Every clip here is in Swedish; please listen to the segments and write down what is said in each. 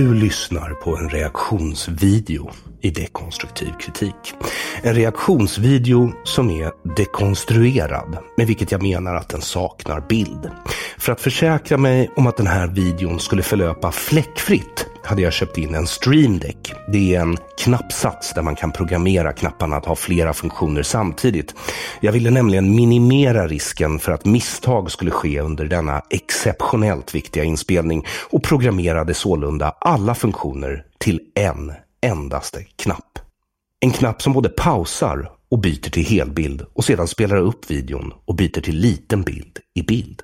Du lyssnar på en reaktionsvideo i dekonstruktiv kritik. En reaktionsvideo som är dekonstruerad, med vilket jag menar att den saknar bild. För att försäkra mig om att den här videon skulle förlöpa fläckfritt hade jag köpt in en Stream Deck. Det är en knappsats där man kan programmera knapparna att ha flera funktioner samtidigt. Jag ville nämligen minimera risken för att misstag skulle ske under denna exceptionellt viktiga inspelning och programmerade sålunda alla funktioner till en endaste knapp. En knapp som både pausar och byter till helbild och sedan spelar upp videon och byter till liten bild i bild.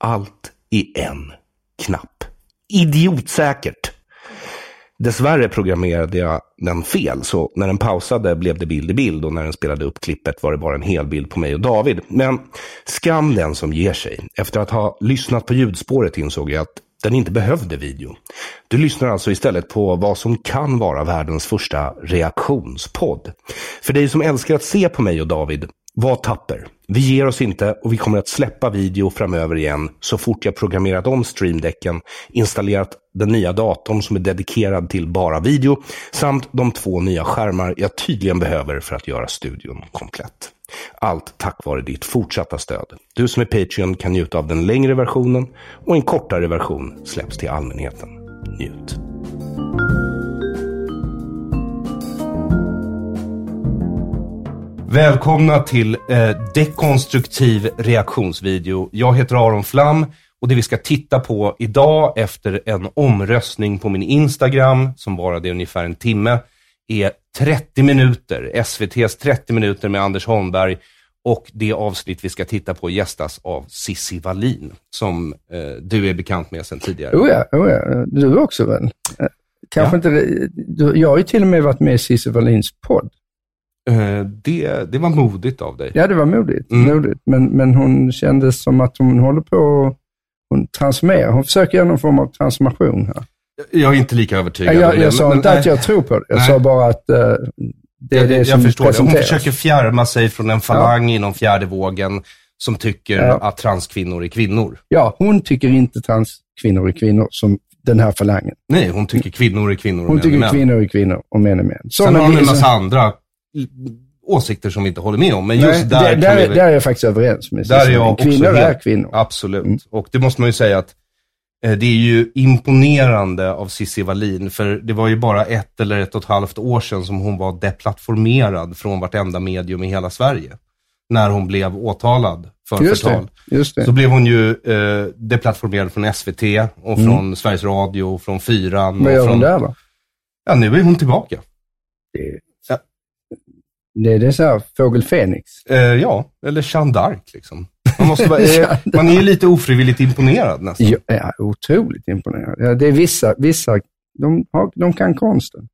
Allt i en knapp. Idiotsäkert! Dessvärre programmerade jag den fel, så när den pausade blev det bild i bild och när den spelade upp klippet var det bara en hel bild på mig och David. Men skam den som ger sig. Efter att ha lyssnat på ljudspåret insåg jag att den inte behövde video. Du lyssnar alltså istället på vad som kan vara världens första reaktionspodd. För dig som älskar att se på mig och David, var tapper. Vi ger oss inte och vi kommer att släppa video framöver igen så fort jag programmerat om streamdecken, installerat den nya datorn som är dedikerad till bara video samt de två nya skärmar jag tydligen behöver för att göra studion komplett. Allt tack vare ditt fortsatta stöd. Du som är Patreon kan njuta av den längre versionen och en kortare version släpps till allmänheten. Njut! Välkomna till eh, dekonstruktiv reaktionsvideo. Jag heter Aron Flam och det vi ska titta på idag efter en omröstning på min Instagram som varade ungefär en timme är 30 minuter, SVTs 30 minuter med Anders Holmberg och det avsnitt vi ska titta på gästas av Sissi Wallin som eh, du är bekant med sedan tidigare. Oh ja, oh ja. du också väl? Eh, Kanske Ja. inte, du, jag har ju till och med varit med i Cissi Wallins podd. Eh, det, det var modigt av dig. Ja, det var modigt. Mm. modigt. Men, men hon kändes som att hon håller på och hon transformerar. Hon försöker göra någon form av transformation här. Jag är inte lika övertygad. Jag, det, jag sa men- inte men- att jag tror på det. Jag Nej. sa bara att eh, det är jag, det jag som förstår det. Hon försöker fjärma sig från en falang inom fjärde vågen som tycker Ja. att transkvinnor är kvinnor. Ja, hon tycker inte transkvinnor är kvinnor som den här falangen. Nej, hon tycker kvinnor är kvinnor och Hon män är tycker män. kvinnor är kvinnor och män är män. Sen Såna har hon en massa andra åsikter som vi inte håller med om. Men Nej, just där, där, kan där, vi är- där är jag faktiskt överens med Där är jag också Kvinnor är kvinnor. Absolut. Mm. Och det måste man ju säga att det är ju imponerande av Cissi Wallin, för det var ju bara ett eller ett och ett halvt år sedan som hon var deplattformerad från vartenda medium i hela Sverige. När hon blev åtalad för Just förtal. det, just det. Så blev hon ju eh, deplattformerad från SVT och från Sveriges Radio och från Fyran. Mm. Vad gör från... hon där då? Ja, nu är hon tillbaka. Det, Ja. det, det är så här, fågel Fenix. Eh, ja, eller Jeanne d'Arc liksom. Man, måste vara, eh, man är lite ofrivilligt imponerad nästan. Ja, ja, otroligt imponerad. Det är vissa, vissa de, har, de kan konsten.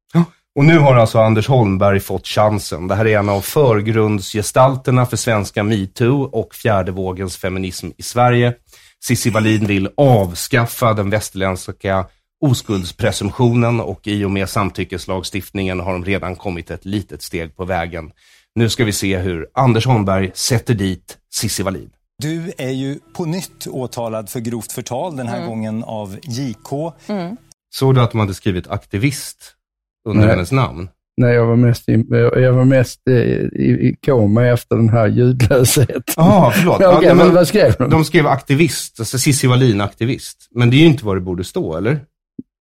Och nu har alltså Anders Holmberg fått chansen. Det här är en av förgrundsgestalterna för svenska metoo och fjärde vågens feminism i Sverige. Cissi Wallin vill avskaffa den västerländska oskuldspresumtionen och i och med samtyckeslagstiftningen har de redan kommit ett litet steg på vägen. Nu ska vi se hur Anders Holmberg sätter dit Cissi Wallin. Du är ju på nytt åtalad för grovt förtal, den här gången av JK. Såg du att de hade skrivit aktivist under Nej. hennes namn? Nej, jag var mest, i, jag var mest i, i, i koma efter den här ljudlösheten. Ja, förlåt. Ja, men men vad skrev de? De skrev aktivist, alltså Cissi Wallin aktivist. Men det är ju inte vad det borde stå, eller?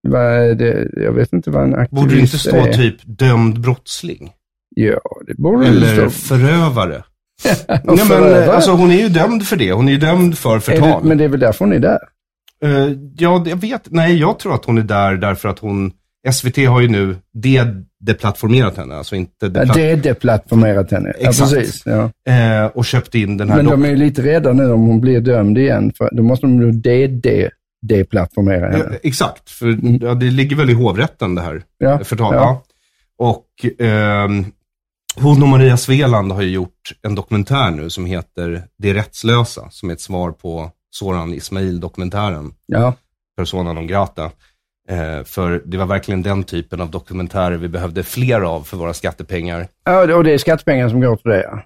Vad är det? Jag vet inte vad en aktivist Borde det inte stå är. typ dömd brottsling? Ja, det borde det Eller stå. förövare? Nej, men, alltså, hon är ju dömd för det. Hon är ju dömd för Är det, förtal. men det är väl därför hon är där? Eh, ja, jag vet. Nej, jag tror att hon är där därför att hon... SVT har ju nu de- deplattformerat henne, alltså inte Ja, deplatt, det är deplattformerat henne. Ja, Exakt. precis. Ja. eh, och köpt in den här Men de är ju lite rädda nu om hon blir dömd igen. För då måste de ju DD deplattformera Ja, henne. exakt, för ja, det ligger väl i hovrätten det här Mm. Ja, förtal. ja. Ja. Och ehm, hon och Maria Sveland har ju gjort en dokumentär nu som heter Det rättslösa, som är ett svar på Soran Ismail-dokumentären, Ja. Persona non grata. Eh, för det var verkligen den typen av dokumentärer vi behövde fler av för våra skattepengar. ja, och det är skattepengar som går till det. Ja.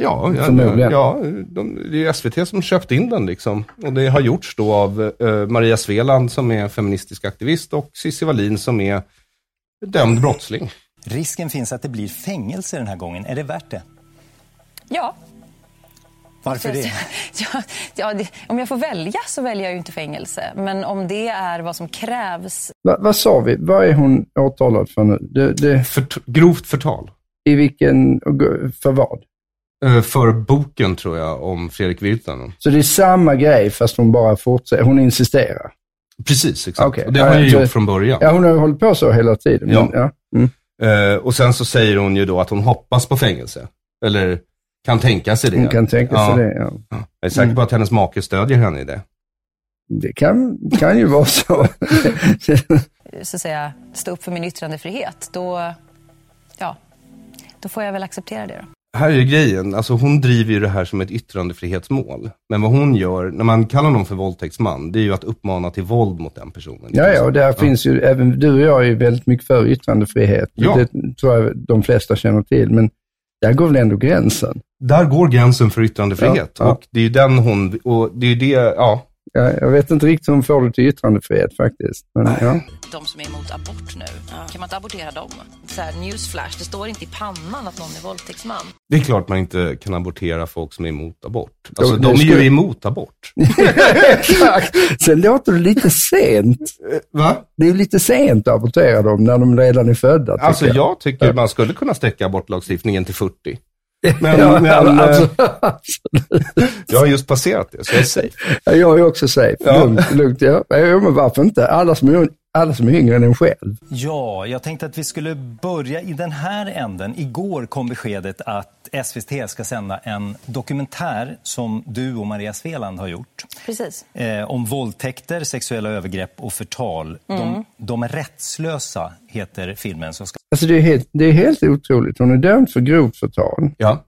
Ja, ja, ja de, det är SVT som köpt in den liksom. Och det har gjorts då av eh, Maria Sveland som är feministisk aktivist och Cissi Wallin som är dömd brottsling. Risken finns att det blir fängelse den här gången. Är det värt det? Ja. Varför det? Ja, ja, det, om jag får välja så väljer jag ju inte fängelse. Men om det är vad som krävs. Va, vad sa vi? Vad är hon åtalad för nu? Det, det, För, grovt förtal. I vilken, för vad? Eh, för boken tror jag om Fredrik Virtanen. Så det är samma grej fast hon bara fortsätter, hon insisterar. Precis, exakt. Okej. Och det har jag så- gjort från början. Ja, hon har ju hållit på så hela tiden. Ja. Men, ja. Mm. Eh, och sen så säger hon ju då att hon hoppas på fängelse. Eller kan tänka sig det. Hon kan tänka Ja. sig det, ja. Jag är säker på att hennes make stödjer henne i det. Det kan, kan ju vara så. Så att säga, stå upp för min yttrandefrihet. Då, ja, då får jag väl acceptera det då. Här är grejen, alltså hon driver ju det här som ett yttrandefrihetsmål. Men vad hon gör, när man kallar någon för våldtäktsman, det är ju att uppmana till våld mot den personen. Ja, ja, och där finns ju, även du och jag är ju väldigt mycket för yttrandefrihet. Ja. Det tror jag de flesta känner till, men där går väl ändå gränsen. Där går gränsen för yttrandefrihet. Ja, ja. Och det är ju den hon, och det är ju det, ja. Ja, jag vet inte riktigt hur hon får det till yttrandefrihet faktiskt. Men, ja. de som är emot abort nu, kan man inte abortera dem? Så här, newsflash, det står inte i pannan att någon är våldtäktsman. Det är klart man inte kan abortera folk som är emot abort. Alltså de är ju emot abort. Exakt. Sen låter det lite sent. Va? Det är ju lite sent att abortera dem när de redan är födda. Alltså jag tycker man skulle kunna sträcka abortlagstiftningen till 40. Men, Ja, men alltså, eh, jag har just passerat det, så jag är safe. Ja, Jag är också safe. Ja. Lugnt, lugnt. Ja. Ja, men varför inte? Alla som, är, alla som är yngre än en själv. Ja, jag tänkte att vi skulle börja i den här änden. Igår kom beskedet att SVT ska sända en dokumentär som du och Maria Sveland har gjort. Precis. Eh, om våldtäkter, sexuella övergrepp och förtal. De, de rättslösa heter filmen som ska Alltså det är, helt, det är helt otroligt. Hon är dömd för grovt förtal Ja.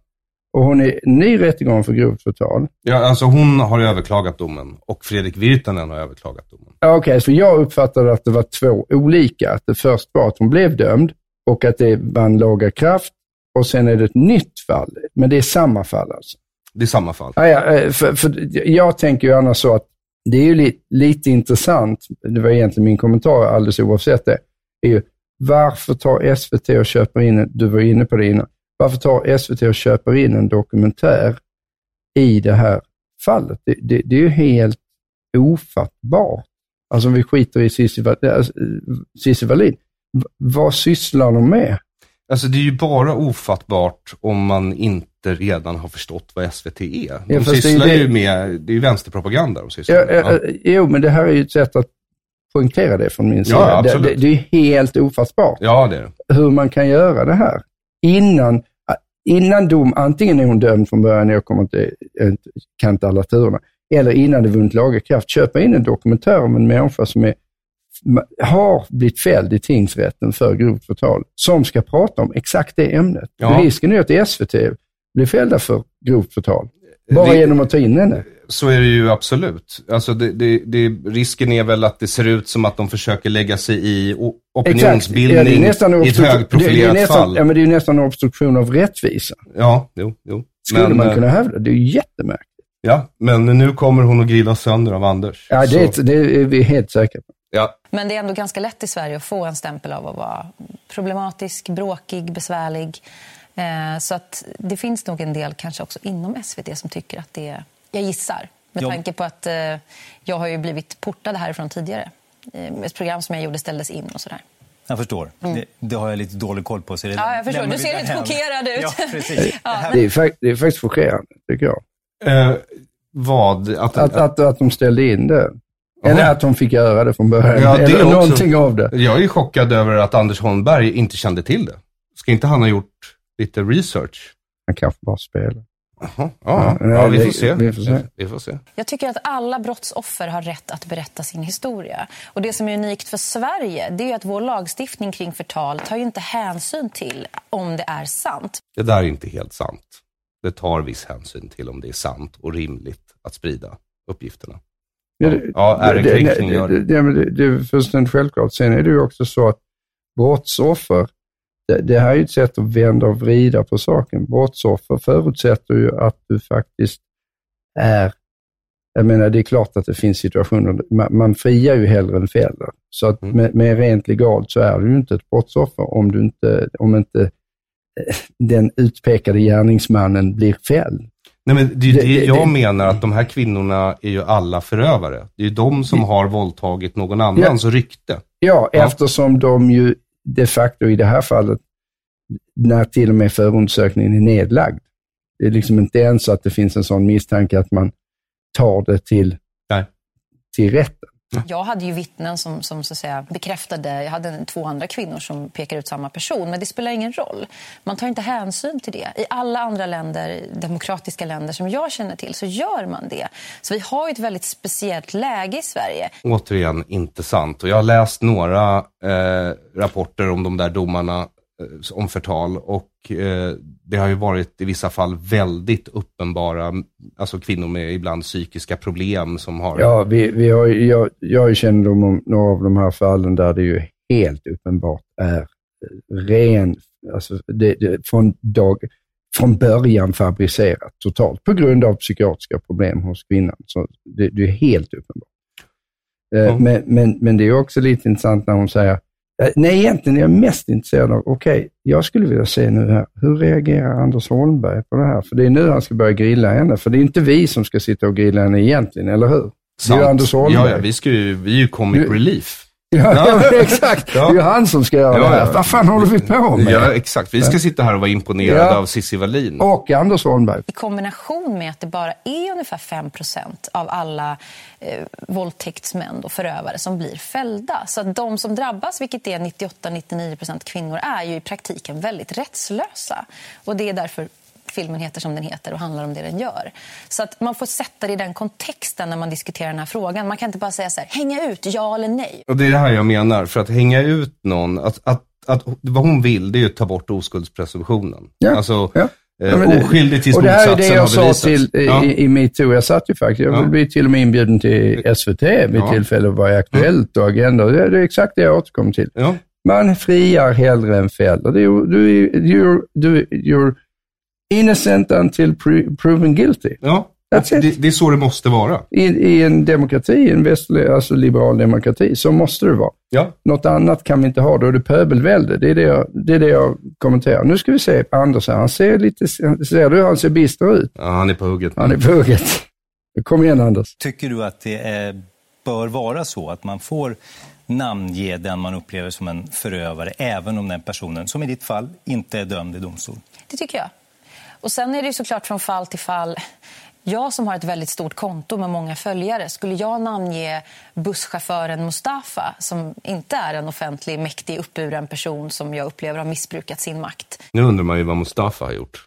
Och hon är ny rättegång för grovt förtal. ja, alltså hon har överklagat domen och Fredrik Virtanen har överklagat domen. Okej, så jag uppfattade att det var två olika. Att det först var att hon blev dömd och att det vann laga kraft och sen är det ett nytt fall. Men det är samma fall alltså. Det är samma fall. Ja, ja, eh, för, för jag tänker ju annars så att det är ju li, lite intressant, det var egentligen min kommentar alldeles oavsett det, är ju varför tar SVT och köper in, du var inne på det innan, varför tar SVT och köper in en dokumentär i det här fallet? Det, det, det är ju helt ofattbart. Alltså om vi skiter i Cissi Wall- alltså, eh, Wallin, vad sysslar de med? Alltså det är ju bara ofattbart om man inte redan har förstått vad SVT är. De Ja, det sysslar det- ju med, det är ju vänsterpropaganda de sysslar Ja, med. ja, ja, jo, men det här är ju ett sätt att poängtera det från min sida. det, absolut. det, det är helt ofattbart ja, det är det. hur man kan göra det här innan, innan dom, antingen är hon dömd från början, jag kommer inte, kan inte alla turerna, eller innan det vunnit laga kraft, köpa in en dokumentär om en människa som är, har blivit fälld i tingsrätten för grovt förtal, som ska prata om exakt det ämnet. Ja. Risken är att SVT blir fällda för grovt förtal, bara Det- genom att ta in henne. Så är det ju absolut. Alltså det, det, det, risken är väl att det ser ut som att de försöker lägga sig i opinionsbildning Ja, i ett obstru- det är högprofilerat nästan, fall. Ja, men det är ju nästan obstruktion av rättvisa. Ja, jo, jo. Skulle man eh, kunna hävda. Det är ju jättemärkligt. Ja, men nu kommer hon att grillas sönder av Anders. Ja, det, Så- det är vi helt säkra på. ja. Men det är ändå ganska lätt i Sverige att få en stämpel av att vara problematisk, bråkig, besvärlig. Eh, så att det finns nog en del kanske också inom SVT som tycker att det är, jag gissar, med Ja. tanke på att eh, jag har ju blivit portad härifrån tidigare. Eh, ett program som jag gjorde ställdes in och sådär. Jag förstår. Det, det har jag lite dålig koll på. Så det Mm. Ja, jag förstår. Du ser lite chockerad ut. Ja, precis. Ja, Det är, det är faktiskt chockerande, tycker jag. Eh, vad? Att, Att, att, att de ställde in det. Eller att de fick göra det från början. Ja, det Eller också. någonting av det. Jag är chockad över att Anders Holmberg inte kände till det. Ska inte han ha gjort lite research? Han kanske bara spelar. Jaha, ja, Ja, ja, vi det- får se. vi får se. Vi får se. Jag tycker att alla brottsoffer har rätt att berätta sin historia. Och Det som är unikt för Sverige det är ju att vår lagstiftning kring förtal tar ju inte hänsyn till om det är sant. Det där är inte helt sant. Det tar viss hänsyn till om det är sant och rimligt att sprida uppgifterna. Ja, det- Ja, ärekränkning det- det, det. det, det, det är fullständigt självklart. Sen är det ju också så att brottsoffer, det, det här är ju ett sätt att vända och vrida på saken. Brottsoffer förutsätter ju att du faktiskt är, jag menar det är klart att det finns situationer, man, man friar ju hellre än fäller. Så att Mm. med, med rent legalt så är du ju inte ett brottsoffer om du inte, om inte eh, den utpekade gärningsmannen blir fälld. Nej, men det är ju Det- det, jag det- menar, att de här kvinnorna är ju alla förövare. Det är ju de som har våldtagit någon annans rykte. Ja, Ja. eftersom de ju de facto i det här fallet, när till och med förundersökningen är nedlagd, det är liksom inte ens så att det finns en sån misstanke att man tar det till, Nej. till rätten. Jag hade ju vittnen som, som så att säga, bekräftade, jag hade två andra kvinnor som pekar ut samma person, men det spelar ingen roll. Man tar inte hänsyn till det. I alla andra länder, demokratiska länder som jag känner till, så gör man det. Så vi har ju ett väldigt speciellt läge i Sverige. Återigen, inte sant. Och jag har läst några eh, rapporter om de där domarna eh, om förtal och eh, det har ju varit i vissa fall väldigt uppenbara, alltså kvinnor med ibland psykiska problem som har... Ja, vi, vi har, jag, jag har ju kännedom om några av de här fallen där det ju helt uppenbart är ren, alltså det, det, från, dag, från början fabricerat totalt på grund av psykiatriska problem hos kvinnan. Så det, det är helt uppenbart. Ja. Men, men, men det är också lite intressant när hon säger, nej egentligen är jag mest intresserad av, okej, jag skulle vilja se nu här, hur reagerar Anders Holmberg på det här? För det är nu han ska börja grilla henne, för det är inte vi som ska sitta och grilla henne egentligen, eller hur? Det är ju Sant. Anders Holmberg. Ja, ja, vi, ska ju, vi är ju comic Du- relief. Ja, Ja. ja. exakt. Ja. Det är ju han som ska göra Ja, det här. ja. Vad fan håller vi på med? Ja, exakt. Vi ska sitta här och vara imponerade Ja. av Cissi Wallin. Och Anders Holmberg. I kombination med att det bara är ungefär 5% av alla eh, våldtäktsmän och förövare som blir fällda. Så att de som drabbas, vilket är 98-99% kvinnor, är ju i praktiken väldigt rättslösa. Och det är därför filmen heter som den heter och handlar om det den gör. Så att man får sätta det i den kontexten när man diskuterar den här frågan. Man kan inte bara säga så här, hänga ut, ja eller nej. Och det är det här jag menar, för att hänga ut någon, att, att, att vad hon vill, det är ju att ta bort oskuldspresumtionen. Ja, Alltså, ja. eh, Ja, men det- oskyldig tills Och det här är det motsatsen jag har sa bevisats. till i, ja. i, i metoo. Jag satt ju faktiskt, jag Ja. blev till och med inbjuden till SVT vid Ja. tillfälle att vara Aktuellt och Agenda. Det, det är exakt det jag återkommer till. Ja. Man friar hellre än fäller. Är, du, är- you're, du, you're innocent until proven guilty. Ja, det, det är så det måste vara. I, I en demokrati, en västlig, alltså liberal demokrati, så måste det vara. Ja. Något annat kan vi inte ha, då är det pöbelvälde. Det är det jag, det är det jag kommenterar. Nu ska vi se på Anders här. Han ser lite, ser du hur han ser bister ut? ja, han är på hugget. Han är på hugget. Kom igen Anders. Tycker du att det eh, bör vara så att man får namnge den man upplever som en förövare, även om den personen, som i ditt fall, inte är dömd i domstol? Det tycker jag. Och sen är det ju såklart från fall till fall. Jag som har ett väldigt stort konto med många följare, skulle jag namnge busschauffören Mustafa som inte är en offentlig, mäktig, uppburen person som jag upplever har missbrukat sin makt. Nu undrar man ju vad Mustafa har gjort.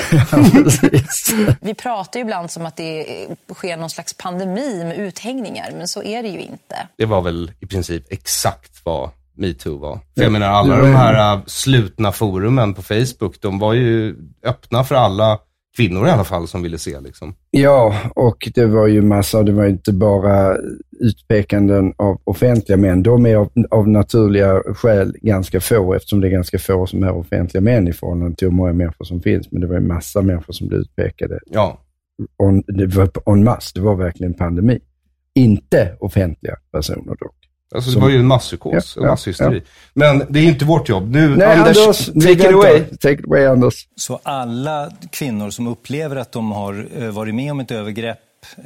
Vi pratar ju ibland som att det sker någon slags pandemi med uthängningar, men så är det ju inte. Det var väl i princip exakt vad metoo var. För jag menar alla de här äh, slutna forumen på Facebook, de var ju öppna för alla kvinnor i alla fall som ville se liksom. Ja, och det var ju massa, det var inte bara utpekanden av offentliga män. De är av, av naturliga skäl ganska få, eftersom det är ganska få som är offentliga män i förhållande till hur många människor som finns. Men det var ju massa människor som blev utpekade. Ja. On, det var en mass, det var verkligen pandemi. Inte offentliga personer dock. Alltså det Som- var ju en masspsykos, Ja, en ja, masshysteri. Men det är inte vårt jobb. Nu, Nej, Anders, Anders, take it away. Take it away, Anders. Så alla kvinnor som upplever att de har eh, varit med om ett övergrepp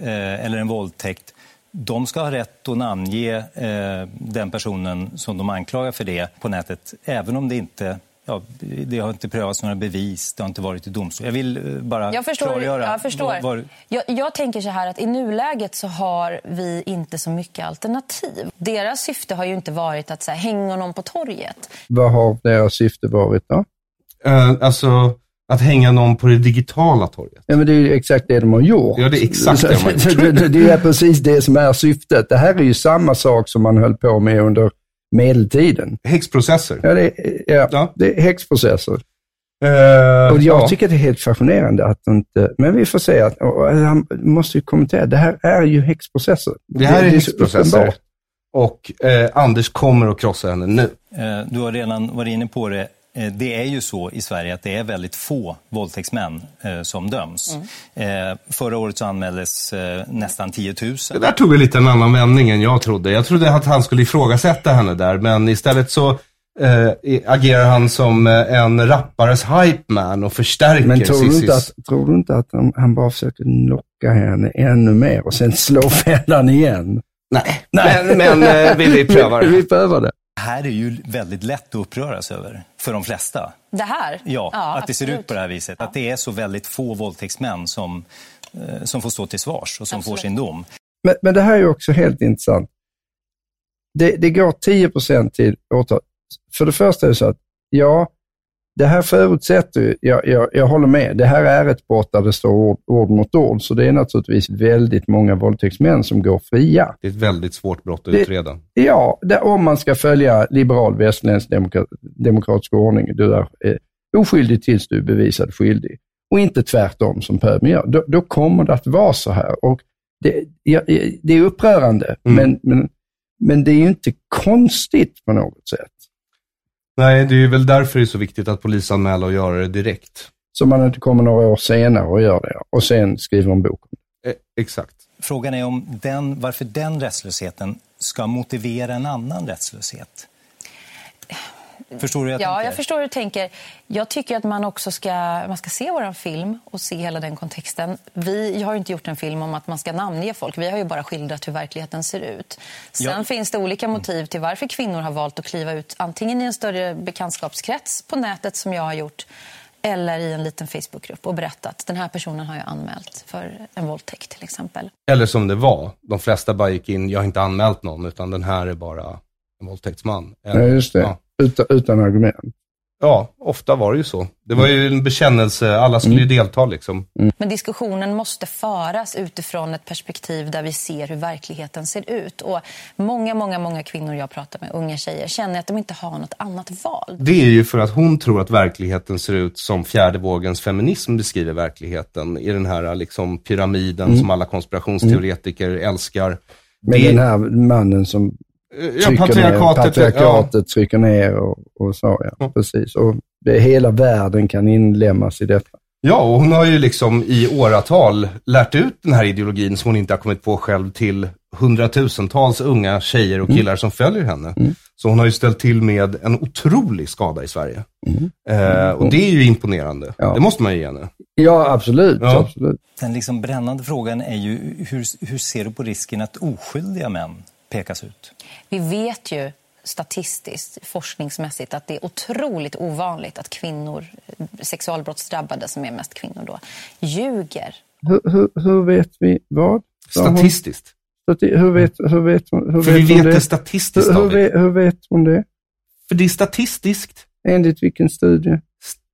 eh, eller en våldtäkt, de ska ha rätt att namnge eh, den personen som de anklagar för det på nätet, även om det inte Ja, det har inte prövats några bevis, det har inte varit i domstol. Jag vill eh, bara Jag förstår. klargöra. Jag, förstår. vad- Jag, jag tänker så här att i nuläget så har vi inte så mycket alternativ. Deras syfte har ju inte varit att så här, hänga någon på torget. Vad har deras syfte varit då? Eh, alltså, att hänga någon på det digitala torget. Ja, men det är ju exakt det de har gjort. Ja, det är exakt det de har gjort. Det, det, det är precis det som är syftet. Det här är ju samma sak som man höll på med under medeltiden. Häxprocesser. Ja, det, är- ja, Ja. det är häxprocesser. Eh, Och jag ja. tycker det är helt fascinerande att inte, men vi får se, att, och han måste ju kommentera, det här är ju häxprocesser. Det här är så häxprocesser. Och eh, Anders kommer att krossa henne nu. Eh, Du har redan varit inne på det. Eh, Det är ju så i Sverige att det är väldigt få våldtäktsmän eh, som döms. Eh, Förra året så anmäldes nästan 10 000. Det där tog lite en annan vändning än jag trodde. Jag trodde att han skulle ifrågasätta henne där, men istället så eh, agerar han som en rappares hype man och förstärker Men tror du inte att, tror du inte att han, han bara försöker locka henne ännu mer och sen slå fällan igen? Nej, men, men eh, vill vi pröva det? Vi prövar det. Det här är ju väldigt lätt att uppröras över för de flesta. Det här? Ja, att det ser absolut. ut på det här viset. Att det är så väldigt få våldtäktsmän som, eh, som får stå till svars och som får Absolut. sin dom. Men, men det här är ju också helt intressant. Det, det går 10 procent till åtal. För det första är det så att, ja, det här förutsätter jag, jag, jag håller med, det här är ett brott där det står ord, ord mot ord, så det är naturligtvis väldigt många våldtäktsmän som går fria. Det är ett väldigt svårt brott att Det- utreda. Ja, det, om man ska följa liberal västerländsk demokra, demokratisk ordning, du är eh, oskyldig tills du är bevisad skyldig. Och inte tvärtom som pöbeln gör. Då, då kommer det att vara så här. Och det, ja, det är upprörande, Mm. men, men, men det är ju inte konstigt på något sätt. Nej, det är väl därför det är så viktigt att polisanmäla och göra det direkt. Så man inte kommer några år senare och gör det och sen skriver en bok. Eh, exakt. Frågan är om den, varför den rättslösheten ska motivera en annan rättslöshet. Förstår du jag Ja, tänker? jag förstår hur du tänker. Jag tycker att man också ska, man ska se vår film och se hela den kontexten. Vi har ju inte gjort en film om att man ska namnge folk. Vi har ju bara skildrat hur verkligheten ser ut. Sen Ja. finns det olika motiv till varför kvinnor har valt att kliva ut antingen i en större bekantskapskrets på nätet som jag har gjort eller i en liten Facebookgrupp och berättat den här personen har jag anmält för en våldtäkt till exempel. Eller som det var, de flesta bara gick in, jag har inte anmält någon, utan den här är bara en våldtäktsman. Ja, just det. Ja. Utan, utan argument. ja, ofta var det ju så. Det var ju en bekännelse, alla skulle ju delta liksom. Men diskussionen måste föras utifrån ett perspektiv där vi ser hur verkligheten ser ut. Och många, många, många kvinnor jag pratar med, unga tjejer, känner att de inte har något annat val. Det är ju för att hon tror att verkligheten ser ut som fjärde vågens feminism beskriver verkligheten. I den här liksom pyramiden som alla konspirationsteoretiker älskar. Med Det- den här mannen som Ja, trycker ner, patriarkatet. patriarkatet trycker ner och, och så. Ja. Ja. Precis. Och det, hela världen kan inlemmas i detta. Ja, och hon har ju liksom i åratal lärt ut den här ideologin som hon inte har kommit på själv till hundratusentals unga tjejer och killar som följer henne. Så hon har ju ställt till med en otrolig skada i Sverige. Eh, och det är ju imponerande. Ja. Det måste man ju ge henne. Ja, absolut. Ja. absolut. Den liksom brännande frågan är ju hur, hur ser du på risken att oskyldiga män pekas ut? Vi vet ju statistiskt, forskningsmässigt, att det är otroligt ovanligt att kvinnor, sexualbrottsdrabbade som är mest kvinnor då, ljuger. Hur, hur, hur vet vi vad? Statistiskt. Stati- Hur vet, hur vet hon, hur För vi vet det? det statistiskt, hur, hur, hur vet hon det? För det är statistiskt. Enligt vilken studie?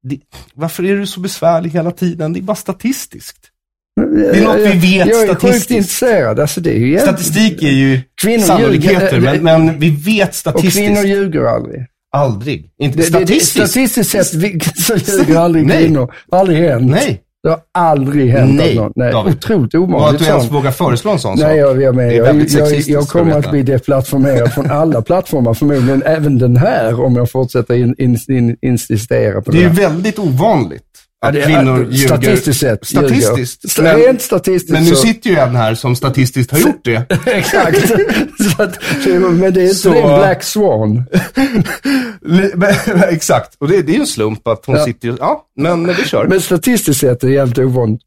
det, varför är du så besvärlig hela tiden? Det är bara statistiskt. Det är något vi vet jag är sjukt statistiskt. intresserad. Alltså det är ju Statistik är ju Kvinnor sannolikheter, ljuger. men, men vi vet Och statistiskt. kvinnor ljuger aldrig. Aldrig. Inte Det, det, det, statistiskt. statistiskt sett så ljuger aldrig kvinnor. Aldrig hänt. Nej. Det har aldrig hänt Nej, någon. Nej, David. otroligt Och att ovanligt. du ens vågar föreslå en sån sak. Nej, jag, jag, med. Jag, jag, jag kommer att bli deplattformerad från alla plattformar, förmodligen även den här, om jag fortsätter in, in, in, insistera på det. Det är här. väldigt ovanligt att det är- kvinnor ljuger. statistiskt sett Statistiskt. ljuger. Rent statistiskt men nu så- sitter ju en här som statistiskt har gjort det. Exakt. så att, men det är inte Så- det en Black Swan. Men- Exakt. Och det, det är ju en slump att hon Ja. sitter ju... Ja, men vi kör. Men statistiskt sett är det helt ovanligt.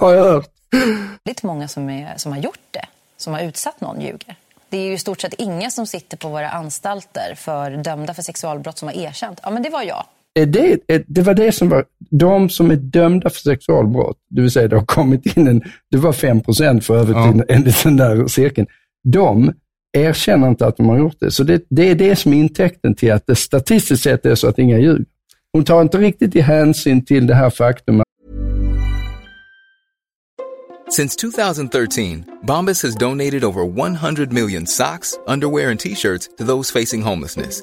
Har- jag hört. väldigt många som, är, som har gjort det, som har utsatt någon ljuger. Det är ju i stort sett inga som sitter på våra anstalter för dömda för sexualbrott som har erkänt. Ja, men det var jag. Är det, är- det var det som var, de som är dömda för sexualbrott, det vill säga det har kommit in en, det var 5 procent för övrigt Ja. enligt den där cirkeln. De erkänner inte att de har gjort det. Så det, det är det som är intäkten till att det statistiskt sett är så att inga ljuger. Hon tar inte riktigt i hänsyn till det här faktum Since 2013, Bombas has donated over 100 million socks, underwear, and t shirts to those facing homelessness.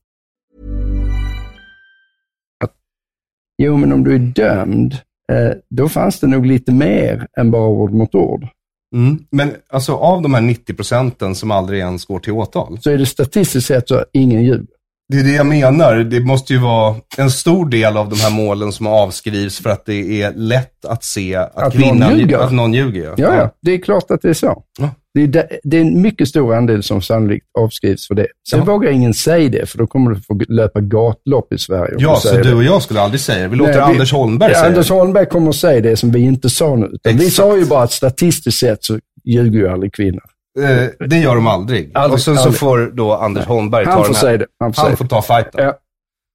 Jo, men om du är dömd, eh, då fanns det nog lite mer än bara ord mot ord. Mm. Men alltså av de här 90 procenten som aldrig ens går till åtal. Så är det statistiskt sett så ingen ljuger. Det är det jag menar. Det måste ju vara en stor del av de här målen som avskrivs för att det är lätt att se att, Att någon kvinnan ljuger. Att någon ljuger. Ja. Ja, ja, det är klart att det är så. Ja. Det är, de- det är en mycket stor andel som sannolikt avskrivs för det. Sen Ja. vågar ingen säga det, för då kommer du få löpa gatlopp i Sverige. Ja, så du och jag skulle aldrig säga det. Vi låter Nej, vi- Anders Holmberg säga Anders. Holmberg kommer att säga det som vi inte sa nu. Vi sa ju bara att statistiskt sett så ljuger ju aldrig kvinnor. Eh, det gör de aldrig. Aldrig, och sen så aldrig. får då Anders Holmberg Han ta får den här. säga det. Han får, Han får ta fighten. Ja.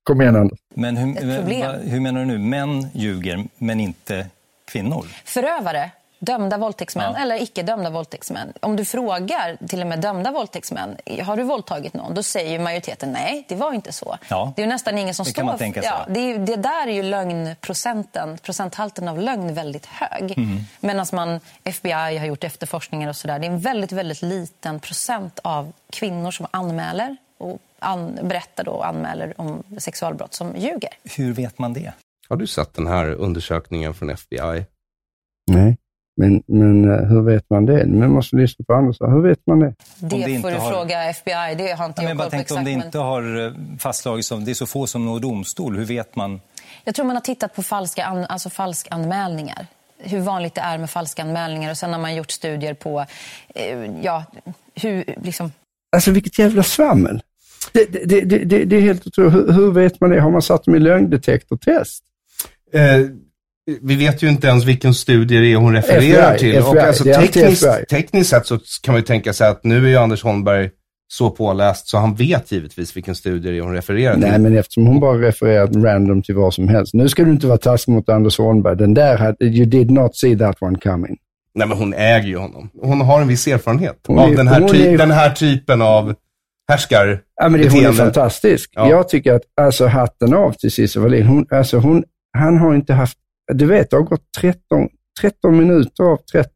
Kom igen Anders. Men hur, hur menar du nu? Män ljuger, men inte kvinnor? Förövare, dömda våldtäktsmän Ja. eller icke dömda våldtäktsmän. Om du frågar till och med dömda våldtäktsmän, har du våldtagit någon? Då säger ju majoriteten nej, det var inte så. Ja. Det är ju nästan ingen som Det står... kan man tänka sig. Ja, det, är, det där är ju lögnprocenten, procenthalten av lögn väldigt hög. Mm. Medan man, FBI har gjort efterforskningar och sådär. Det är en väldigt, väldigt liten procent av kvinnor som anmäler och an, berättar då och anmäler om sexualbrott som ljuger. Hur vet man det? Har du sett den här undersökningen från FBI? Nej, men, men eh, hur vet man det? Man måste lyssna på Anders. Hur vet man det? Det, det får inte du har- fråga FBI, det har inte Ja, jag koll bara på tänkte exakt. om det men- inte har eh, fastslagits av, det är så få som når domstol, hur vet man? Jag tror man har tittat på falska, an, alltså falsk anmälningar. Hur vanligt det är med falska anmälningar. Och sen har man gjort studier på eh, ja, hur, liksom, Alltså vilket jävla svammel. Det, det, det, det, det är helt otroligt. Hur, hur vet man det? Har man satt dem i lögndetektortest? Eh, vi vet ju inte ens vilken studie det är hon refererar FBI, till. och FBI, alltså, tekniskt, tekniskt sett så kan man ju tänka sig att nu är ju Anders Holmberg så påläst så han vet givetvis vilken studie det är hon refererar till. Nej, men eftersom hon bara refererat random till vad som helst. Nu ska du inte vara taskig mot Anders Holmberg. Den där, you did not see that one coming. Nej, men hon äger ju honom. Hon har en viss erfarenhet Hon av är- den, här hon ty- är- den här typen av härskar Ja, men det, hon är fantastisk. Ja. Jag tycker att, alltså hatten av till Cissi Wallin. Hon, alltså hon, han har inte haft, du vet, det har gått 13, 13 minuter av 30.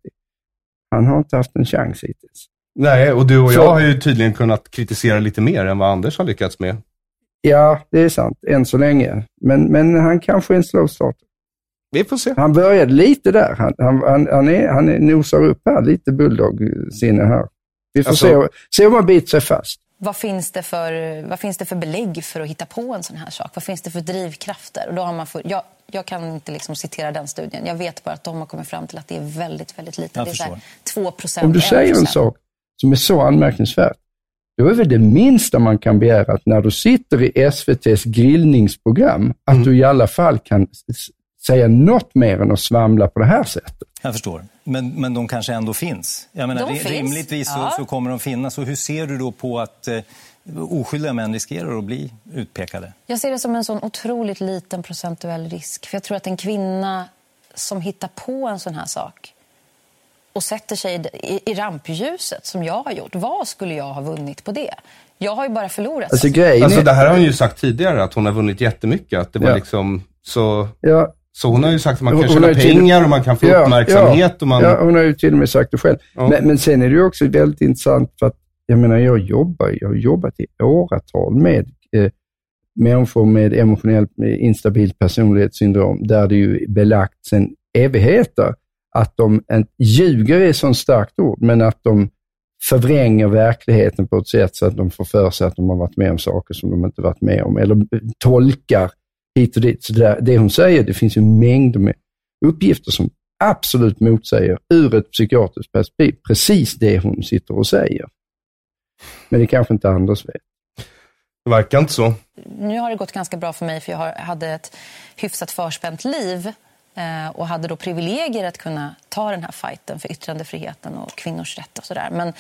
Han har inte haft en chans hittills. Nej, och du och Så- jag har ju tydligen kunnat kritisera lite mer än vad Anders har lyckats med. Ja, det är sant, än så länge. Men, men han kanske är en slow start. Vi får se. Han började lite där. Han, han, han, han, är, han är, nosar upp här, lite bulldog-sinne här. Vi får Alltså- se, se om man biter sig fast. Vad finns, det för, vad finns det för belägg för att hitta på en sån här sak? Vad finns det för drivkrafter? Och då har man för, jag, jag kan inte liksom citera den studien. Jag vet bara att de har kommit fram till att det är väldigt, väldigt lite. Jag det är så här förstår. 2 procent, Om du säger en sak som är så anmärkningsvärd, då är väl det minsta man kan begära att när du sitter i SVTs grillningsprogram, att Mm. du i alla fall kan säga något mer än att svamla på det här sättet. Jag förstår. Men, men de kanske ändå finns. Jag menar, De finns, Rimligtvis ja. så, så kommer de finnas. Och hur ser du då på att eh, oskyldiga män riskerar att bli utpekade? Jag ser det som en sån otroligt liten procentuell risk. För jag tror att en kvinna som hittar på en sån här sak och sätter sig i, i rampljuset som jag har gjort, vad skulle jag ha vunnit på det? Jag har ju bara förlorat. Alltså grejen Alltså är, det här har hon ju sagt tidigare, att hon har vunnit jättemycket. Att det var Ja. liksom så... ja, Så hon har ju sagt att man kan Hon- tjäna ju till- pengar och man kan få Ja, uppmärksamhet. Ja, och man... ja, hon har ju till och med sagt det själv. Ja. Men, men sen är det ju också väldigt intressant för att, jag menar, jag jobbar, jag har jobbat i åratal med eh, människor med emotionellt med instabilt personlighetssyndrom, där det ju är belagt sedan evigheter att de inte, ljuger är ett sånt starkt ord, men att de förvränger verkligheten på ett sätt så att de får för sig att de har varit med om saker som de inte varit med om, eller tolkar hit och dit. Så det, det hon säger, det finns ju mängder med uppgifter som absolut motsäger ur ett psykiatriskt perspektiv precis det hon sitter och säger. Men det kanske inte Anders vet. Det verkar inte så. Nu har det gått ganska bra för mig för jag har, hade ett hyfsat förspänt liv eh, och hade då privilegier att kunna ta den här fighten för yttrandefriheten och kvinnors rätt och sådär. Men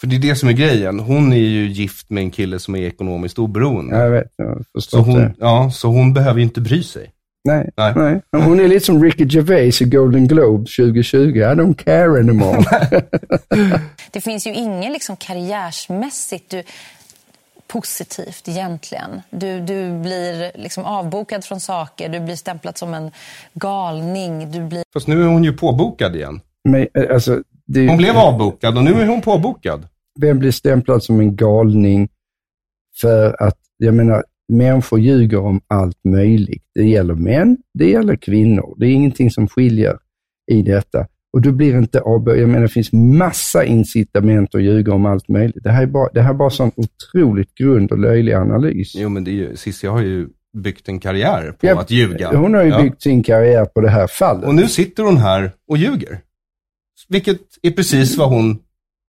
För det är det som är grejen. Hon är ju gift med en kille som är ekonomiskt oberoende. Jag vet, jag förstår så, hon, det. ja, så hon behöver ju inte bry sig. Nej, Nej. nej. Men Hon är lite som Ricky Gervais i Golden Globe 2020. I don't care anymore. det finns ju ingen liksom karriärsmässigt du, positivt egentligen. Du, du blir liksom avbokad från saker, du blir stämplad som en galning, du blir Fast nu är hon ju påbokad igen. Men, eh, alltså, det, Hon blev avbokad och nu är hon påbokad. Vem blir stämplad som en galning för att, jag menar, människor ljuger om allt möjligt. Det gäller män, det gäller kvinnor. Det är ingenting som skiljer i detta. Och du blir inte avböjd. Jag menar, det finns massa incitament att ljuga om allt möjligt. Det här är bara, det här är bara sån otroligt grund och löjlig analys. Jo, men det är ju, Cissi har ju byggt en karriär på Ja, att ljuga. Hon har ju Ja. byggt sin karriär på det här fallet. Och nu sitter hon här och ljuger. Vilket är precis vad hon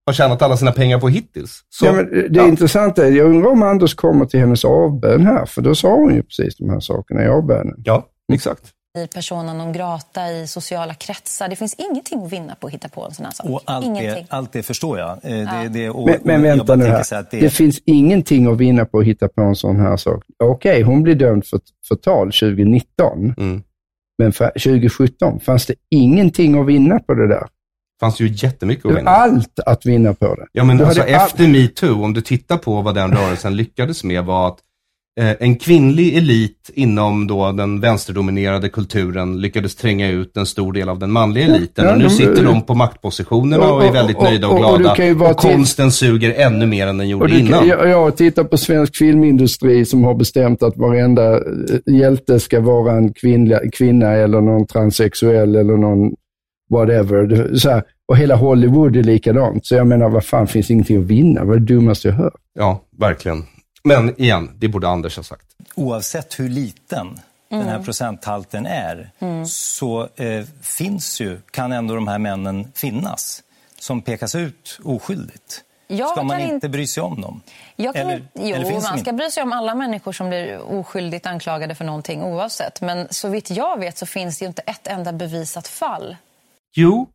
har tjänat alla sina pengar på hittills. Så, ja, men det ja. intressanta är, jag undrar om Anders kommer till hennes avbön här, för då sa hon ju precis de här sakerna i avbönen. Ja, exakt. persona non grata i sociala kretsar. Det finns ingenting att vinna på att hitta på en sån här sak. Och allt, Ingenting. det, allt det förstår jag. Eh, Det, det, och, Men, men vänta nu här. Det... det, finns ingenting att vinna på att hitta på en sån här sak. Okej, hon blir dömd för förtal 2019, Mm. men för 2017 fanns det ingenting att vinna på det där. Fanns ju jättemycket att vinna. allt att vinna på det. Ja, men Du alltså hade all- efter metoo, om du tittar på vad den rörelsen lyckades med var att eh, en kvinnlig elit inom då den vänsterdominerade kulturen lyckades tränga ut en stor del av den manliga eliten. Ja, och nu de- sitter de på maktpositionerna och, Och- är och- väldigt och- nöjda och, glada. kan och konsten suger ännu mer än den gjorde innan. jag, jag tittar på svensk filmindustri som har bestämt att varenda eh, hjälte ska vara en kvinna, kvinna eller någon transsexuell eller någon whatever. Så här, och hela Hollywood är likadant. Så jag menar, vad fan, finns ingenting att vinna? Vad är det dummaste jag hört? Ja, verkligen. Men igen, det borde Anders ha sagt. oavsett hur liten den Mm. här procenthalten är så eh, finns ju, kan ändå de här männen finnas som pekas ut oskyldigt. Jag Ska man inte bry sig om dem? Jag kan, Eller- jo, eller man ska inte? bry sig om alla människor som blir oskyldigt anklagade för någonting oavsett. Men så vitt jag vet så finns det ju inte ett enda bevisat fall. Jo,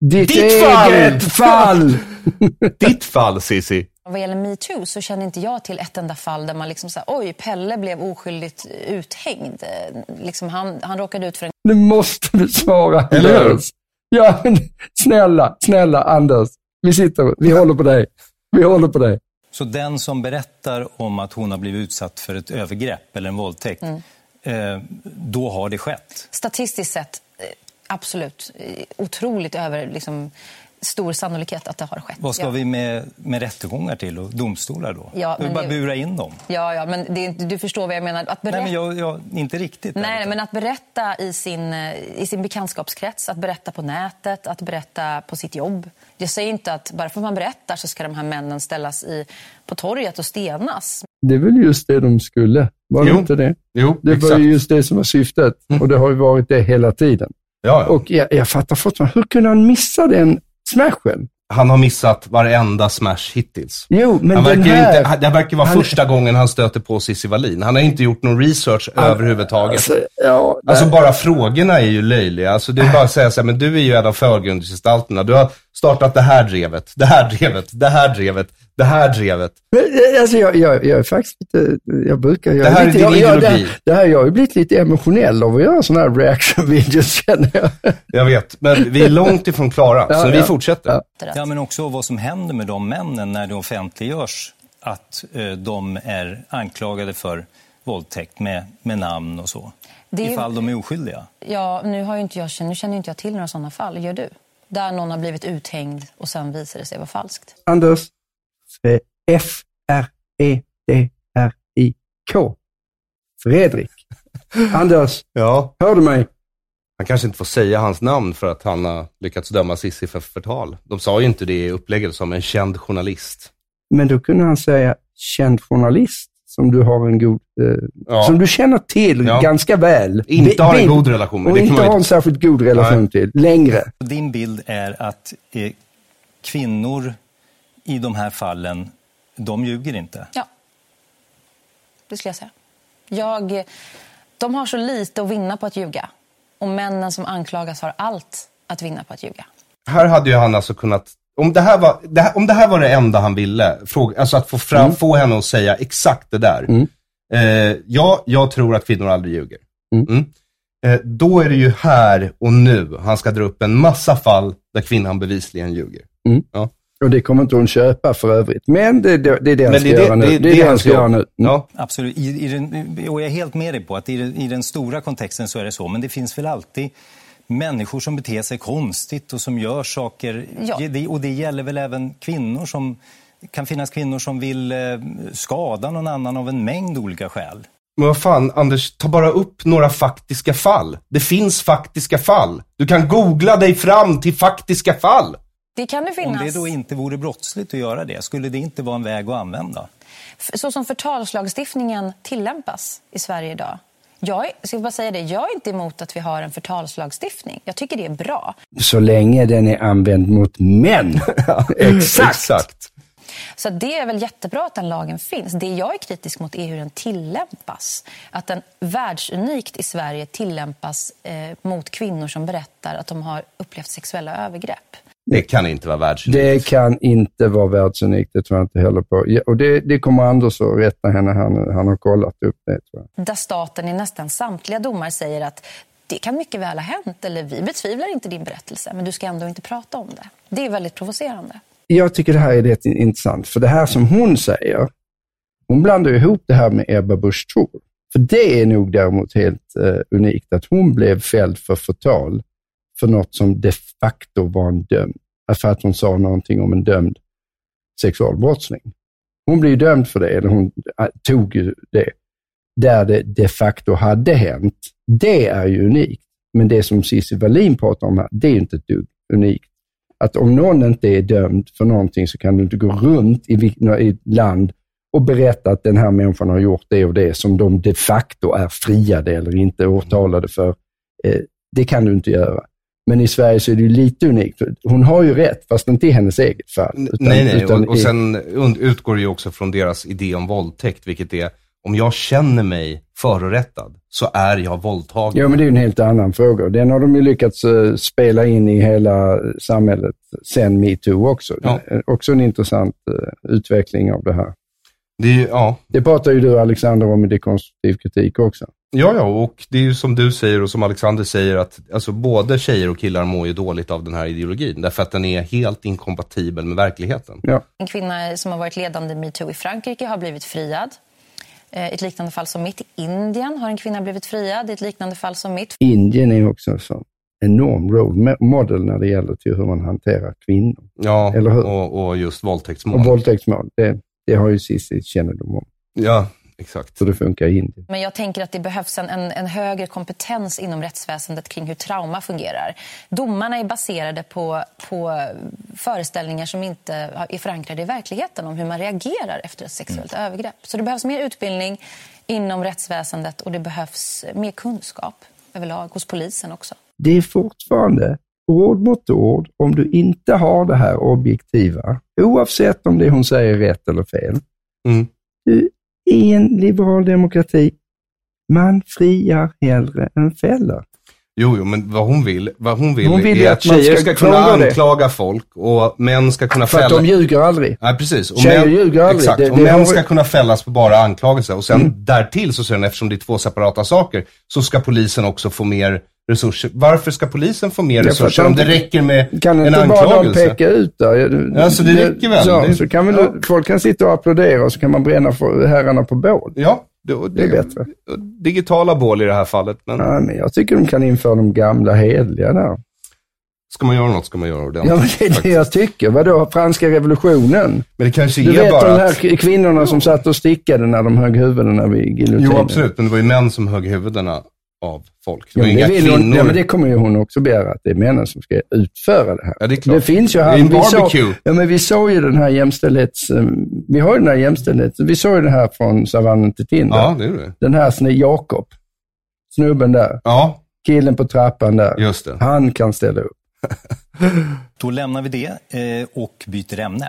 Ditt, Ditt eget fall! fall! ditt fall Cissi. Vad gäller metoo så känner inte jag till ett enda fall där man liksom säger oj, Pelle blev oskyldigt uthängd. Liksom han, han råkade ut för en Nu måste du svara Eller hur? Ja, men snälla, snälla Anders. Vi sitter, vi håller på dig. Vi håller på dig. Så den som berättar om att hon har blivit utsatt för ett övergrepp eller en våldtäkt, Mm. eh, då har det skett. statistiskt sett, absolut, eh, otroligt över, liksom, stor sannolikhet att det har skett. Vad ska ja. vi med, med rättegångar till och domstolar då? Ja, vi men bara det- bura in dem. Ja, ja, men det är, inte- du förstår vad jag menar. Att berätta... Nej, men jag, jag, inte riktigt. Nej, ärligt men att berätta i sin, eh, i sin bekantskapskrets, att berätta på nätet, att berätta på sitt jobb. Jag säger inte att bara för att man berättar så ska de här männen ställas i, på torget och stenas. Det är väl just det de skulle? Var det Jo. inte det? Jo, Det var exakt. ju just det som var syftet och det har ju varit det hela tiden. Ja, ja. Och jag, jag fattar fortfarande, hur kunde han missa den smashen? Han har missat varenda smash hittills. Jo, men han den verkar ju här... inte, det verkar vara han- första gången han stöter på Cissi Wallin. Han har inte gjort någon research överhuvudtaget. Alltså, ja, Alltså bara frågorna är ju löjliga. Alltså det är bara att säga så här, men du är ju en av förgrundsgestalterna. Du har startat det här drevet, det här drevet, det här drevet, det här drevet. Men, eh, Alltså jag, jag, jag är faktiskt lite, jag brukar... Jag Det här är lite, din jag, det, ideologi. här- det här, jag har ju blivit lite emotionell av att göra sådana här reaction-videos känner jag. Jag vet, men vi är långt ifrån klara, Ja, så vi ja. fortsätter. Ja. Ja, men också vad som händer med de männen när det offentliggörs att eh, de är anklagade för våldtäkt med, med namn och så. Det är- Ifall de är oskyldiga. Ja, nu, har ju inte jag, nu känner inte jag till några sådana fall. Gör du? Där någon har blivit uthängd och sen visar det sig vara falskt. Anders, E F-R-E-D-R-I-K. Fredrik. Anders, Ja, hör du mig? han kanske inte får säga hans namn för att han har lyckats döma Cissi för förtal. De sa ju inte det i upplägget som en känd journalist. Men då kunde han säga känd journalist som du har en god, eh, Ja. som du känner till Ja. ganska väl. Inte har en god relation med. Och inte har en särskilt god relation Nej. till, längre. Din bild är att eh, kvinnor i de här fallen, de ljuger inte. Ja, det skulle jag säga. Jag, de har så lite att vinna på att ljuga. Och männen som anklagas har allt att vinna på att ljuga. Här hade ju han alltså kunnat, om det här var det här, om det, här var det enda han ville, fråga, alltså att få, fram, få henne att säga exakt det där. Mm. Eh, ja, jag tror att kvinnor aldrig ljuger. Mm. Mm. Eh, då är det ju här och nu han ska dra upp en massa fall där kvinnan bevisligen ljuger. Och det kommer inte hon köpa för övrigt. Men det, det, det är det han ska det göra nu. det är- Det är det han ska göra nu. Mm. Ja. Absolut. I, i den, och jag är helt med dig på att i den, i den stora kontexten så är det så. Men det finns väl alltid människor som beter sig konstigt och som gör saker. Ja. Och det gäller väl även kvinnor som... Kan finnas kvinnor som vill eh, skada någon annan av en mängd olika skäl. Men vad fan, Anders, ta bara upp några faktiska fall. Det finns faktiska fall. Du kan googla dig fram till faktiska fall. Det kan det Om finnas. det då inte vore brottsligt att göra det, skulle det inte vara en väg att använda? Så som förtalslagstiftningen tillämpas i Sverige idag. Jag är, ska bara säga det, jag är inte emot att vi har en förtalslagstiftning. Jag tycker det är bra. Så länge den är använd mot män. Exakt. Exakt. Så det är väl jättebra att den lagen finns. Det jag är kritisk mot är hur den tillämpas. Att den världsunikt i Sverige tillämpas eh, mot kvinnor som berättar att de har upplevt sexuella övergrepp. Det kan inte vara världsunikt. Det kan inte vara världsunikt, det tror jag inte heller på. Och det, det kommer Anders att rätta henne, han, han har kollat upp det tror jag. Där staten i nästan samtliga domar säger att det kan mycket väl ha hänt eller vi betvivlar inte din berättelse men du ska ändå inte prata om det. Det är väldigt provocerande. Jag tycker det här är rätt intressant, för det här som hon säger, hon blandar ihop det här med Ebba Busch Thor. För det är nog däremot helt eh, unikt, att hon blev fälld för förtal för något som de facto var en dömd, för att hon sa någonting om en dömd sexualbrottsling. Hon blev dömd för det, eller hon äh, tog ju det, där det de facto hade hänt. Det är ju unikt. Men det som Cissi Wallin pratar om här, det är ju inte ett dugg unikt. Att om någon inte är dömd för någonting så kan du inte gå runt i, ett land och berätta att den här människan har gjort det och det som de de facto är friade eller inte åtalade för. Eh, det kan du inte göra. Men i Sverige så är det ju lite unikt. Hon har ju rätt, fast inte i hennes eget fall. Utan- nej, nej. utan Och, och sen utgår det ju också från deras idé om våldtäkt, vilket är om jag känner mig förorättad så är jag våldtagen. Ja, men det är en helt annan fråga. Den har de ju lyckats eh, spela in i hela samhället sen metoo också. Ja. Är Också en intressant eh, utveckling av det här. Det är ja. Det pratar ju du Alexander om i dekonstruktiv kritik också. ja, ja, och det är ju som du säger och som Alexander säger att alltså, både tjejer och killar mår ju dåligt av den här ideologin, därför att den är helt inkompatibel med verkligheten. Ja. En kvinna som har varit ledande i metoo i Frankrike har blivit friad. Eh, Ett liknande fall som mitt. I Indien har en kvinna blivit friad. I ett liknande fall som mitt. Indien är också så. enorm role model när det gäller till hur man hanterar kvinnor. Ja, Eller hur? Och, och just våldtäktsmål. Och våldtäktsmål, det, det har ju Cissi kännedom om. Ja, exakt. Hur det funkar i Indien. Men jag tänker att det behövs en, en, en högre kompetens inom rättsväsendet kring hur trauma fungerar. Domarna är baserade på, på föreställningar som inte är förankrade i verkligheten om hur man reagerar efter ett sexuellt Mm. övergrepp. Så det behövs mer utbildning inom rättsväsendet och det behövs mer kunskap överlag hos polisen också. Det är fortfarande ord mot ord om du inte har det här objektiva, oavsett om det hon säger är rätt eller fel. Mm. Du, i en liberal demokrati, man friar hellre än fäller. Jo, jo, men vad hon vill, vad hon vill, Hon vill är att att tjejer ska kunna klaga det. anklaga folk och män ska kunna För att de ljuger aldrig. Nej, precis. Och Tjejer män, ljuger aldrig. Exakt. Det- och det män har- ska kunna fällas på bara anklagelser. Och sen Mm. därtill så säger den, eftersom det är två separata saker, så ska polisen också få mer resurser. Varför ska polisen få mer Ja, resurser om de- det räcker med Kan en inte bara de peka ut där? Ja, så det räcker väl. Så, Det- så kan väl ja. folk kan sitta och applådera och så kan man bränna för herrarna på bål. Ja, det, Det är bättre. Digitala bål i det här fallet. Men Ja, men jag tycker de kan införa de gamla hedliga där. ska man göra något ska man göra ordentligt. Ja, men det är det jag tycker. Vadå, franska revolutionen? Men det kanske Du är vet bara de här att... kvinnorna som satt och stickade när de högg huvudena vid giljotinen? Jo, absolut. Men det var ju män som högg huvudena av folk. Det Ja, men det, vill hon, ja, men det kommer ju hon också begära, att det är männen som ska utföra det här. Ja, det är klart. Det finns ju Det är här. en vi såg- barbecue. Ja, men vi såg ju den här jämställdhets... eh, Vi har ju den här jämställdhets... Vi såg ju det här från savannen till Tinder. Ja, det är det. Den här sne- Jakob, snubben där, Ja, killen på trappan där. just det. Han kan ställa upp. Då lämnar vi det eh, och byter ämne.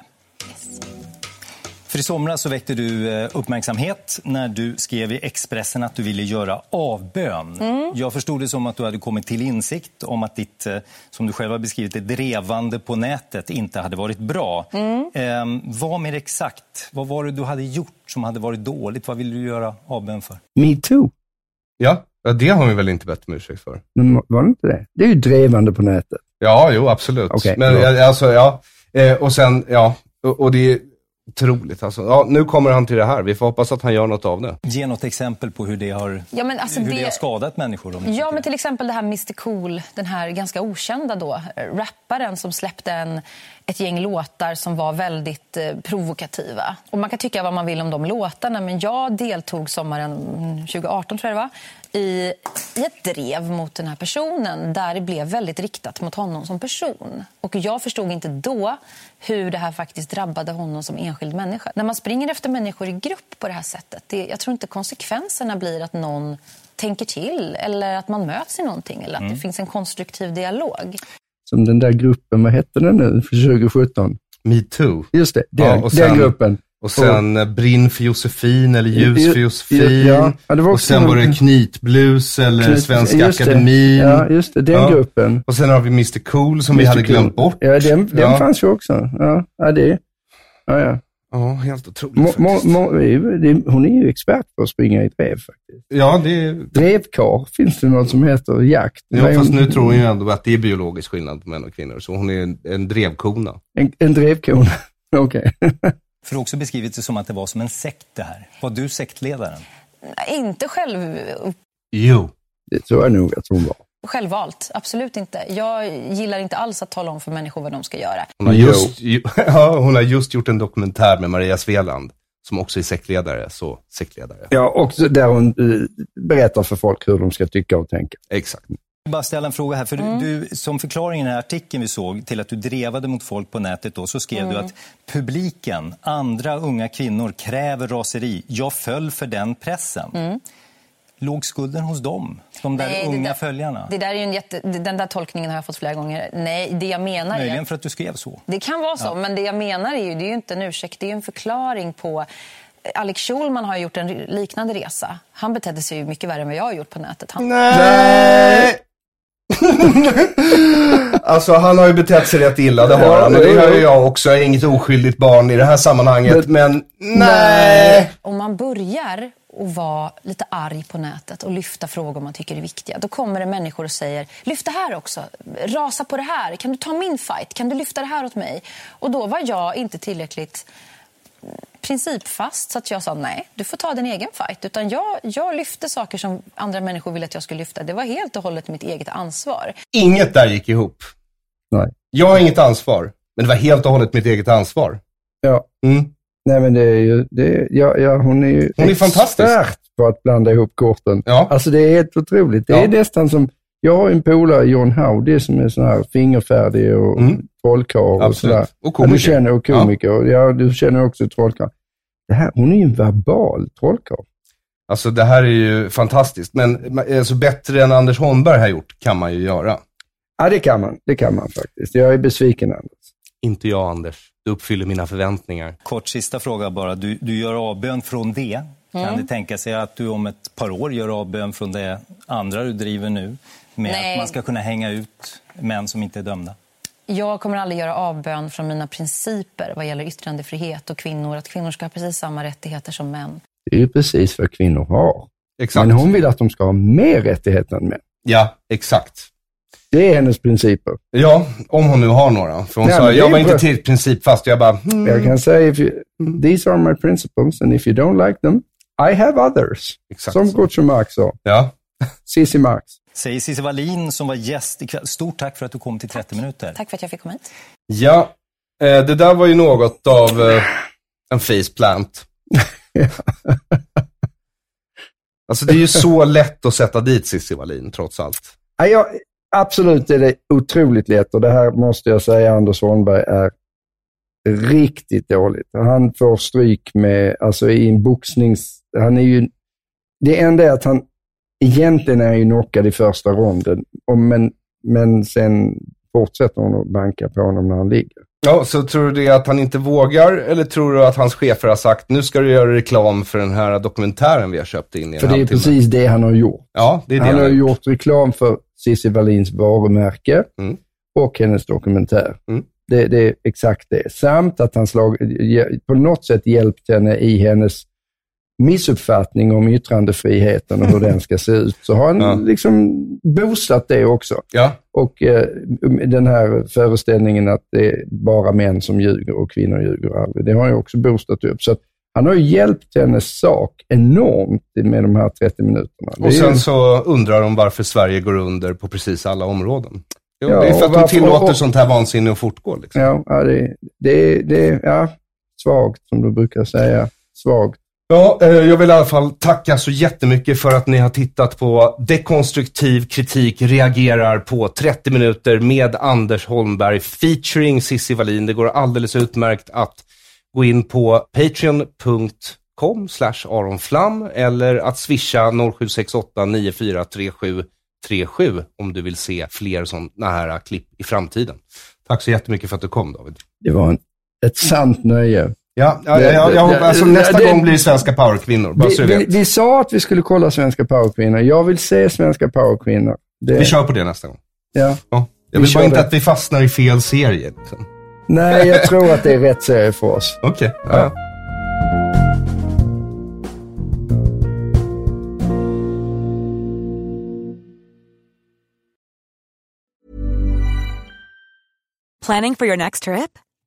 För i somras så väckte du eh, uppmärksamhet när du skrev i Expressen att du ville göra avbön. Jag förstod det som att du hade kommit till insikt om att ditt, eh, som du själv har beskrivit det, drevande på nätet inte hade varit bra. Eh, vad mer exakt? Vad var det du hade gjort som hade varit dåligt? Vad ville du göra avbön för? Me too. Ja, det har vi väl inte bett om ursäkt för. Men var det inte det? Det är ju drevande på nätet. Ja, jo, absolut. Okej, Men alltså, ja. Eh, och sen, ja, och, och det är otroligt alltså. Ja, nu kommer han till det här. Vi får hoppas att han gör något av det. Ge något exempel på hur det har, Ja, men alltså hur det... det- har skadat människor. Om Ja, tycker men till exempel det här Mr Cool, den här ganska okända då, rapparen som släppte en, ett gäng låtar som var väldigt eh, provokativa. Och man kan tycka vad man vill om de låtarna, men jag deltog sommaren mm, 2018 tror jag det var, i, i ett drev mot den här personen där det blev väldigt riktat mot honom som person. Och jag förstod inte då hur det här faktiskt drabbade honom som enskild människa. När man springer efter människor i grupp på det här sättet, det, jag tror inte konsekvenserna blir att någon tänker till eller att man möts i någonting eller att det finns en konstruktiv dialog. Som den där gruppen, vad hette den nu, för 2017? Me too. Just det, den, Ja, och den sen- gruppen. Och sen eh, Brinn för Josefin eller Ljus Ju- för Josefin. ja, ja, och sen var det Knytblus eller Knut- Svenska. Akademin. Ja, just det, den Ja. gruppen. Och sen har vi Mr Cool som vi Mr. hade Cool. glömt bort. Ja, den, den fanns ju också. Ja, ja det... Ja, ja. Ja, helt otroligt Mo, faktiskt. mo, det- hon är ju expert på att springa i drev faktiskt. Ja, det. Drevkar finns det något som heter jakt. Ja, fast nu tror hon ju ändå att det är biologisk skillnad på män och kvinnor. Så hon är en, en drevkona. En, en drevkona. Okej. För du har också beskrivit det som att det var som en sekt det här. Var du sektledaren? Inte själv, Jo. Det tror jag nog att hon var. självvalt, absolut inte. Jag gillar inte alls att tala om för människor vad de ska göra. Hon har, just, ju, ja, hon har just gjort en dokumentär med Maria Sveland, som också är sektledare. Så sektledare. Ja, och där hon eh, berättar för folk hur de ska tycka och tänka. Exakt. Jag bara ställa en fråga här. För du, du, som förklaring i den här artikeln vi såg till att du drevade mot folk på nätet då, så skrev du att publiken, andra unga kvinnor, kräver raseri. Jag föll för den pressen. Låg skulden hos dem? De där Nej, det unga där- följarna? Det där är ju en jätte, den där tolkningen har jag fått flera gånger. Nej, det jag menar är... Möjligen för att du skrev så. Det kan vara så, men det jag menar är ju, det är ju inte en ursäkt, det är ju en förklaring på... Alex Schulman har gjort en liknande resa. Han betedde sig ju mycket värre än vad jag har gjort på nätet. Han, Nej! alltså han har ju betett sig rätt illa, det har han. Och det gör ju jag också. Jag är inget oskyldigt barn i det här sammanhanget. Men nej! Om man börjar att vara lite arg på nätet och lyfta frågor man tycker är viktiga, då kommer det människor och säger lyft det här också, rasa på det här, kan du ta min fight, kan du lyfta det här åt mig? Och då var jag inte tillräckligt principfast så att jag sa nej, du får ta din egen fight. Utan jag, jag lyfte saker som andra människor ville att jag skulle lyfta. Det var helt och hållet mitt eget ansvar. Inget där gick ihop. Nej. Jag har inget ansvar, men det var helt och hållet mitt eget ansvar. Ja. Mm. Nej, men det är ju, det är, ja, ja, hon är ju Hon är fantastisk. expert på att blanda ihop korten. Ja. Alltså det är helt otroligt. Det Ja. är nästan som, jag har en polare, John Howdy, som är sån här fingerfärdig och Mm. trollkarl och Absolut. sådär. Och Ja, komiker. du känner, och komiker. Ja. ja, du känner också trollkarl. Det här, hon är ju en verbal trollkarl. Alltså det här är ju fantastiskt. Men alltså, bättre än Anders Holmberg har gjort kan man ju göra. Ja, det kan man. Det kan man faktiskt. Jag är besviken, Anders. Inte jag, Anders. Du uppfyller mina förväntningar. Kort sista fråga bara. Du, du gör avbön från det. Kan det tänka sig att du om ett par år gör avbön från det andra du driver nu? Med Nej. att man ska kunna hänga ut män som inte är dömda? Jag kommer aldrig göra avbön från mina principer vad gäller yttrandefrihet och kvinnor. Att kvinnor ska ha precis samma rättigheter som män. Det är ju precis vad kvinnor har. Exakt. Men hon vill att de ska ha mer rättigheter än män. Ja, exakt. Det är hennes principer. Ja, om hon nu har några. För hon Nej, sa, jag är var inte till principfast. Jag bara, hmm. Jag kan säga, if you, these are my principles and if you don't like them, I have others. Exakt Som så. Groucho Marx sa. Ja. Cissi Marx. Säger Cissi Wallin som var gäst ikväll. Stort tack för att du kom till 30 minuter. Tack för att jag fick komma hit. Ja, eh, det där var ju något av eh, en faceplant. Alltså det är ju så lätt att sätta dit Cissi Wallin, trots allt. Ja, jag, absolut är det otroligt lätt och det här måste jag säga, Anders Holmberg är riktigt dåligt. Han får stryk med, alltså i en boxnings... Han är ju... Det enda är att han egentligen är ju knockad i första ronden, men, men sen fortsätter hon att banka på honom när han ligger. Ja, så tror du det att han inte vågar, eller tror du att hans chefer har sagt, nu ska du göra reklam för den här dokumentären vi har köpt in i För det är precis det han har gjort. Ja, det är det Han har har gjort reklam för Cissi Wallins varumärke Mm. och hennes dokumentär. Mm. Det, det är exakt det. Samt att han slag, på något sätt hjälpt henne i hennes missuppfattning om yttrandefriheten och hur den ska se ut. Så har han Ja. liksom boostat det också. Ja, Och eh, den här föreställningen att det är bara män som ljuger och kvinnor ljuger aldrig, det har han ju också boostat upp. Så han har ju hjälpt hennes sak enormt med de här 30 minuterna. Och ju- sen så undrar de varför Sverige går under på precis alla områden. Jo, Ja, det är för att de tillåter och- sånt här vansinne att fortgå. Liksom. Ja, ja det, det, det ja, svagt som du brukar säga. Svagt. Ja, eh, jag vill i alla fall tacka så jättemycket för att ni har tittat på Dekonstruktiv kritik reagerar på 30 minuter med Anders Holmberg featuring Cissi Wallin. Det går alldeles utmärkt att gå in på patreon.com slash aronflam eller att swisha 0768 943737 om du vill se fler sådana här klipp i framtiden. Tack så jättemycket för att du kom David. Det var en, ett sant nöje. Ja, ja, ja, ja, jag hoppas, alltså, nästa det- gång blir det Svenska powerkvinnor, bara så Vi, du vi, vi sa att vi skulle kolla Svenska powerkvinnor. Jag vill se Svenska powerkvinnor. Det, Vi kör på det nästa gång. ja. Ja. Jag Vi vill kör bara inte det. att vi fastnar i fel serie. Liksom. Nej, jag tror att det är rätt serie för oss. Okej. Ja. Planning for your next trip?